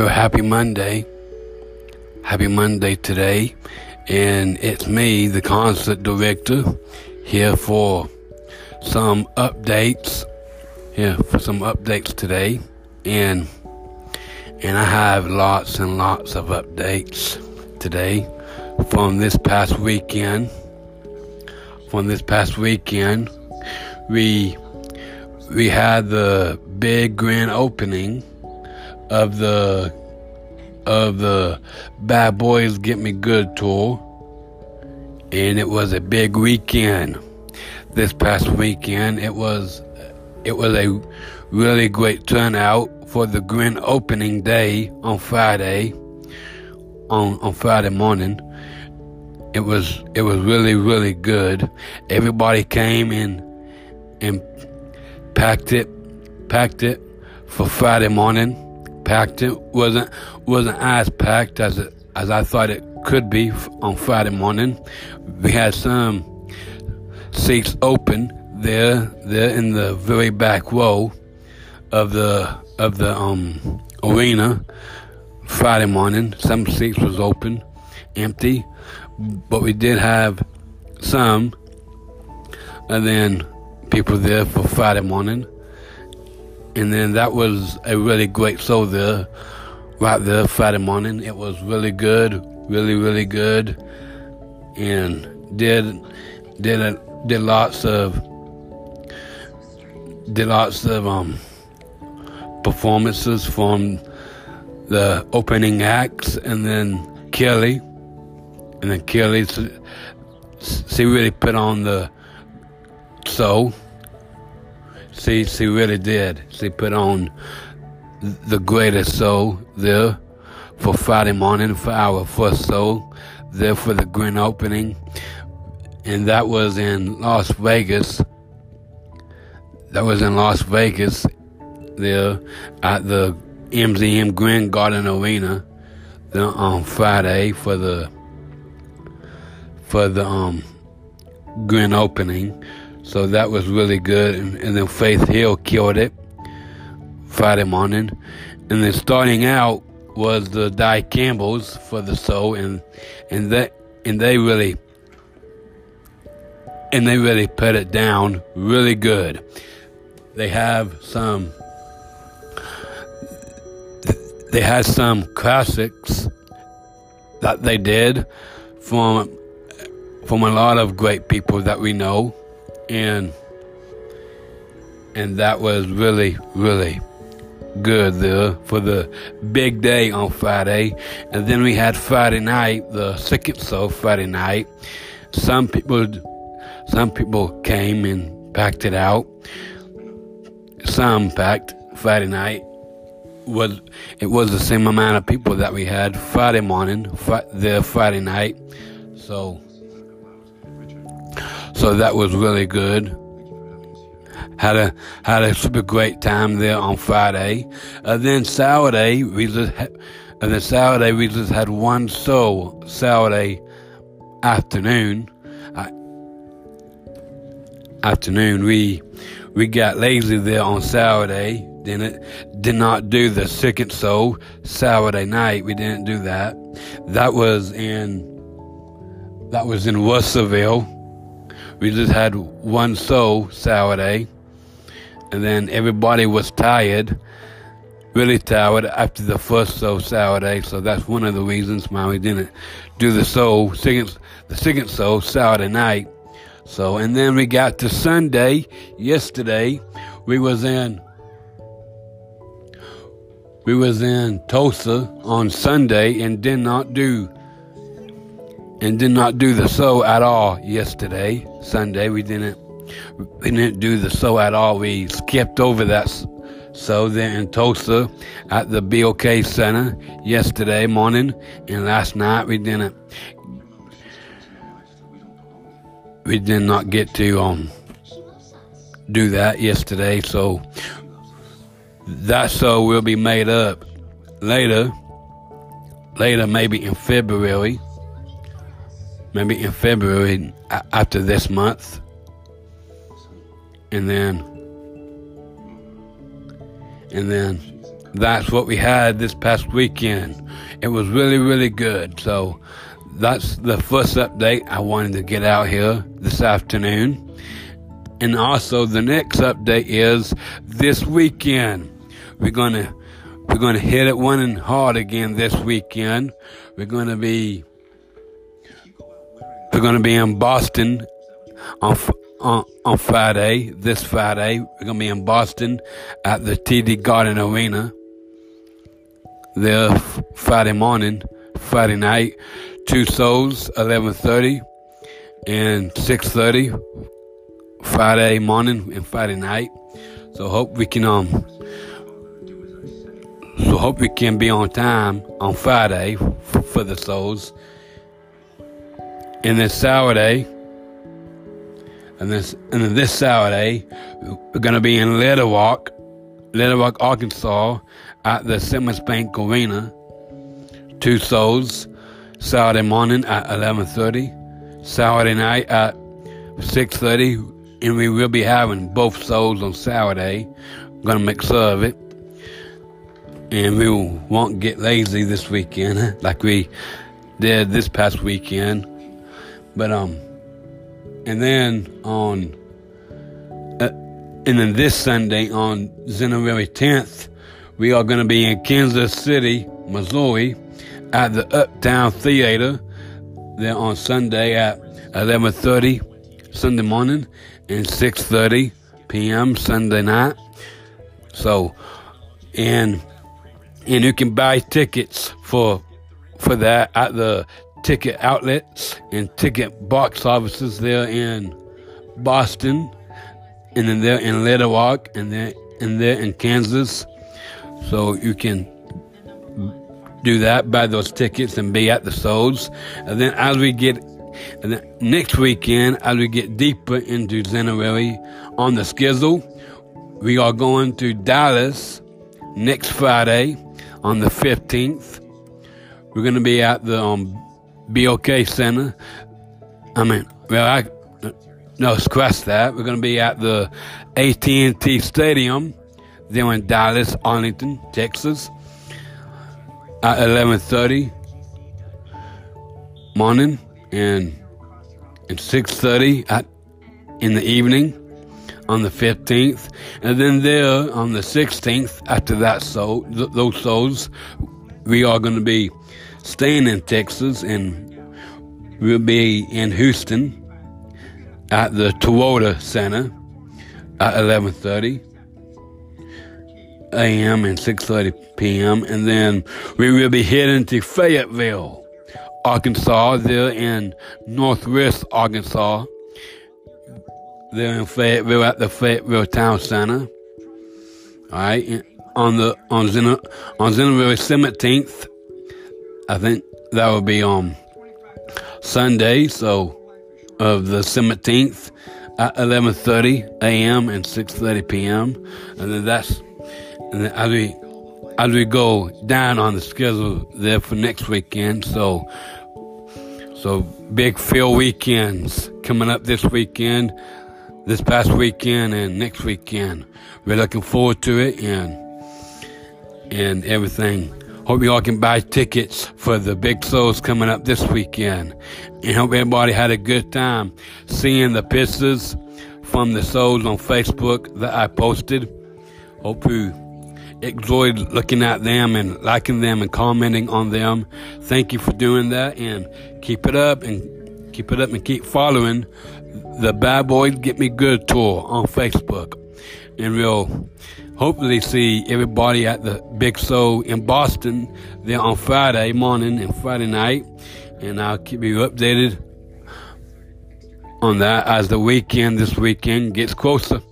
Well, happy Monday. Happy Monday today. And it's me, the concert director, here for some updates. Here for some updates today. And and I have lots and lots of updates today from this past weekend. From this past weekend, we we had the big grand opening of the of the Bad Boys Get Me Good tour, and it was a big weekend. This past weekend, it was it was a really great turnout for the grand opening day on Friday. On on Friday morning, it was it was really really good. Everybody came in and packed it, packed it for Friday morning. Packed it wasn't wasn't as packed as it, as I thought it could be on Friday morning. We had some seats open there there in the very back row of the of the um arena Friday morning. Some seats was open, empty, but we did have some, and then people there for Friday morning. And then that was a really great show there, right there Friday morning. It was really good, really really good, and did did a, did lots of did lots of um performances from the opening acts, and then Kelly, and then Kelly, she really put on the show. She she really did. She put on the greatest show there for Friday morning for our first show there for the grand opening, and that was in Las Vegas. That was in Las Vegas there at the MGM Grand Garden Arena on Friday for the for the um grand opening. So that was really good. And, then Faith Hill killed it Friday morning. And then starting out was the Die Campbells for the soul, and and that and they really and they really put it down really good. They have some they had some classics that they did from from a lot of great people that we know and and that was really really good there for the big day on Friday. And then we had Friday night the second show Friday night. Some people some people came and packed it out. Some packed Friday night. Was it was the same amount of people that we had Friday morning, fr- there Friday night. So so that was really good. Had a had a super great time there on Friday. Uh, then Saturday we just had, and then Saturday we just had one show Saturday afternoon. Uh, afternoon we we got lazy there on Saturday didn't did not do the second show Saturday night. We didn't do that. That was in that was in Russellville. We just had one show Saturday, and then everybody was tired, really tired after the first show Saturday. So that's one of the reasons why we didn't do the show second the second show Saturday night. So and then we got to Sunday yesterday. We was in we was in Tulsa on Sunday and did not do and did not do the so at all yesterday. Sunday we didn't we didn't do the so at all. We skipped over that so there in Tulsa at the BOK Center yesterday morning and last night we didn't we did not get to um do that yesterday so that so will be made up later, later maybe in February, maybe in February after this month, and then, and then that's what we had this past weekend. It was really, really good. So that's the first update I wanted to get out here this afternoon. And also the next update is this weekend. We're gonna we're gonna hit it one and hard again this weekend. We're gonna be we're gonna be in Boston on on, on Friday, this Friday. We're gonna be in Boston at the TD Garden Arena. There Friday morning, Friday night, two souls, eleven thirty and six thirty Friday morning and Friday night. So hope we can um so hope we can be on time on Friday for the souls. And this Saturday, and this and this Saturday, we're gonna be in Little Rock, Little Rock, Arkansas, at the Simmons Bank Arena. Two souls, Saturday morning at 11:30, Saturday night at 6:30 and we will be having both souls on Saturday. I'm gonna make sure of it, and we won't get lazy this weekend like we did this past weekend. But um, and then on, uh, and then this Sunday on January 10th, we are gonna be in Kansas City, Missouri, at the Uptown Theater. There on Sunday at 11:30 Sunday morning and 6:30 p.m. Sunday night. So, and and you can buy tickets for for that at the ticket outlets and ticket box offices there in Boston, and then there in Little Rock, and then and there in Kansas. So you can do that, buy those tickets, and be at the shows. And then as we get and then next weekend, as we get deeper into January on the schedule, we are going to Dallas next Friday on the 15th. We're going to be at the um, BOK Center. I mean, well, I no scratch that. We're to be at the AT&T Stadium there in Dallas, Arlington, Texas, at 11:30 morning and at 6.30 at, in the evening on the 15th. And then there on the 16th, after that so th- those shows, we are going to be staying in Texas and we'll be in Houston at the Toyota Center at 11.30 a.m. and 6.30 p.m. And then we will be heading to Fayetteville Arkansas. They're in Northwest Arkansas. They're in Fayetteville at the Fayetteville Town Center. All right, on the on Zen, on January seventeenth, I think that would be on Sunday. So of the seventeenth at eleven thirty a.m. and six thirty p.m. And then that's and then as we as we go down on the schedule there for next weekend. So, so big field weekends coming up this weekend, this past weekend, and next weekend. We're looking forward to it and and everything. Hope you all can buy tickets for the big shows coming up this weekend. And hope everybody had a good time seeing the pictures from the shows on Facebook that I posted. Hope you enjoyed looking at them and liking them and commenting on them. Thank you for doing that and keep it up and keep it up and keep following the Bad Boys Get Me Good tour on Facebook. And we'll hopefully see everybody at the big show in Boston there on Friday morning and Friday night. And I'll keep you updated on that as the weekend this weekend gets closer.